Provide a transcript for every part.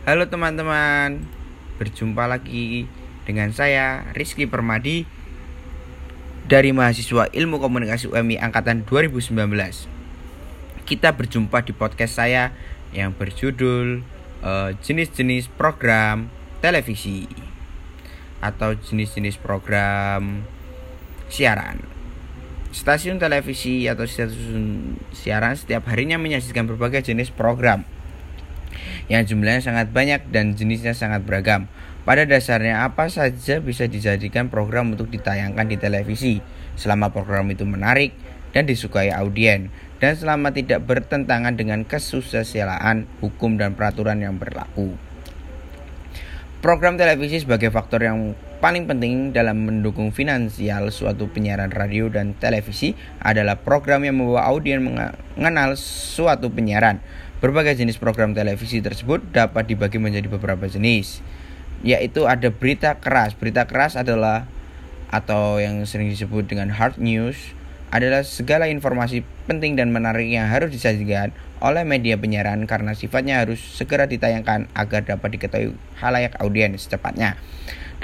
Halo teman-teman, berjumpa lagi dengan saya Rizky Permadi dari mahasiswa Ilmu Komunikasi UMI angkatan 2019. Kita berjumpa di podcast saya yang berjudul uh, jenis-jenis program televisi atau jenis-jenis program siaran. Stasiun televisi atau stasiun siaran setiap harinya menyajikan berbagai jenis program yang jumlahnya sangat banyak dan jenisnya sangat beragam. Pada dasarnya apa saja bisa dijadikan program untuk ditayangkan di televisi selama program itu menarik dan disukai audien dan selama tidak bertentangan dengan kesusilaan hukum dan peraturan yang berlaku. Program televisi sebagai faktor yang paling penting dalam mendukung finansial suatu penyiaran radio dan televisi adalah program yang membawa audien mengenal suatu penyiaran. Berbagai jenis program televisi tersebut dapat dibagi menjadi beberapa jenis, yaitu ada berita keras. Berita keras adalah atau yang sering disebut dengan hard news adalah segala informasi penting dan menarik yang harus disajikan oleh media penyiaran karena sifatnya harus segera ditayangkan agar dapat diketahui halayak audiens secepatnya.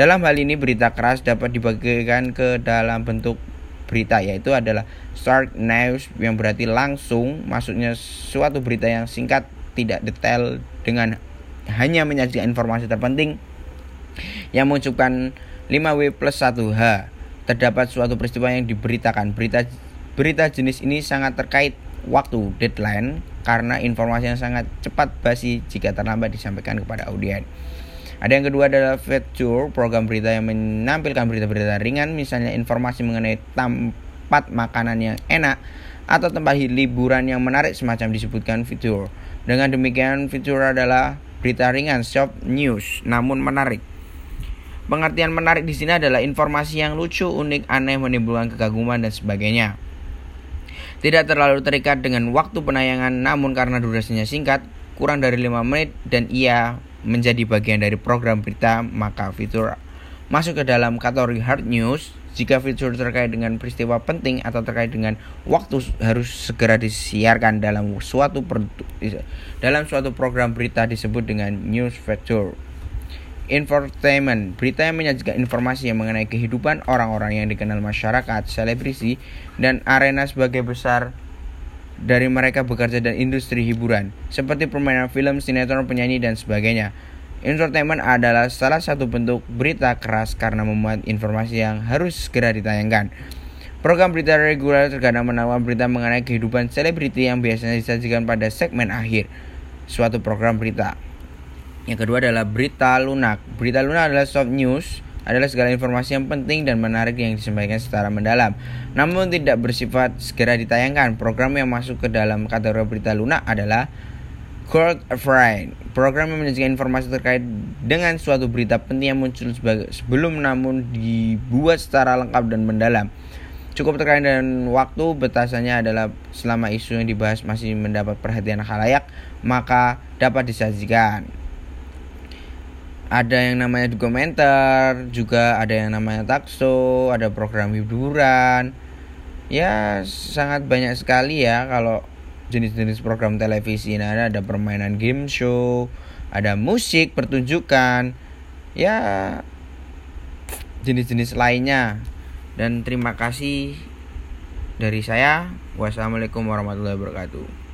Dalam hal ini berita keras dapat dibagikan ke dalam bentuk berita yaitu adalah short news yang berarti langsung maksudnya suatu berita yang singkat tidak detail dengan hanya menyajikan informasi terpenting yang mengucapkan 5W plus 1H terdapat suatu peristiwa yang diberitakan. Berita berita jenis ini sangat terkait waktu deadline karena informasi yang sangat cepat basi jika terlambat disampaikan kepada audiens ada yang kedua adalah feature program berita yang menampilkan berita-berita ringan misalnya informasi mengenai tempat makanan yang enak atau tempat liburan yang menarik semacam disebutkan fitur. Dengan demikian fitur adalah berita ringan short news namun menarik. Pengertian menarik di sini adalah informasi yang lucu, unik, aneh, menimbulkan kekaguman dan sebagainya. Tidak terlalu terikat dengan waktu penayangan namun karena durasinya singkat, kurang dari 5 menit dan ia menjadi bagian dari program berita, maka fitur masuk ke dalam kategori hard news jika fitur terkait dengan peristiwa penting atau terkait dengan waktu harus segera disiarkan dalam suatu dalam suatu program berita disebut dengan news feature. Infotainment, berita yang menyajikan informasi yang mengenai kehidupan orang-orang yang dikenal masyarakat, selebriti, dan arena sebagai besar dari mereka bekerja dan industri hiburan, seperti permainan film, sinetron, penyanyi, dan sebagainya. Entertainment adalah salah satu bentuk berita keras karena memuat informasi yang harus segera ditayangkan. Program berita reguler terkadang menawarkan berita mengenai kehidupan selebriti yang biasanya disajikan pada segmen akhir suatu program berita. Yang kedua adalah berita lunak. Berita lunak adalah soft news adalah segala informasi yang penting dan menarik yang disampaikan secara mendalam, namun tidak bersifat segera ditayangkan. Program yang masuk ke dalam kategori berita lunak adalah Court Afraid. Program yang menyajikan informasi terkait dengan suatu berita penting yang muncul sebelum namun dibuat secara lengkap dan mendalam. Cukup terkait dengan waktu, batasannya adalah selama isu yang dibahas masih mendapat perhatian khalayak, maka dapat disajikan ada yang namanya dokumenter juga ada yang namanya takso ada program hiburan. Ya sangat banyak sekali ya kalau jenis-jenis program televisi. Ada ada permainan game show ada musik pertunjukan. Ya jenis-jenis lainnya. Dan terima kasih dari saya. Wassalamualaikum warahmatullahi wabarakatuh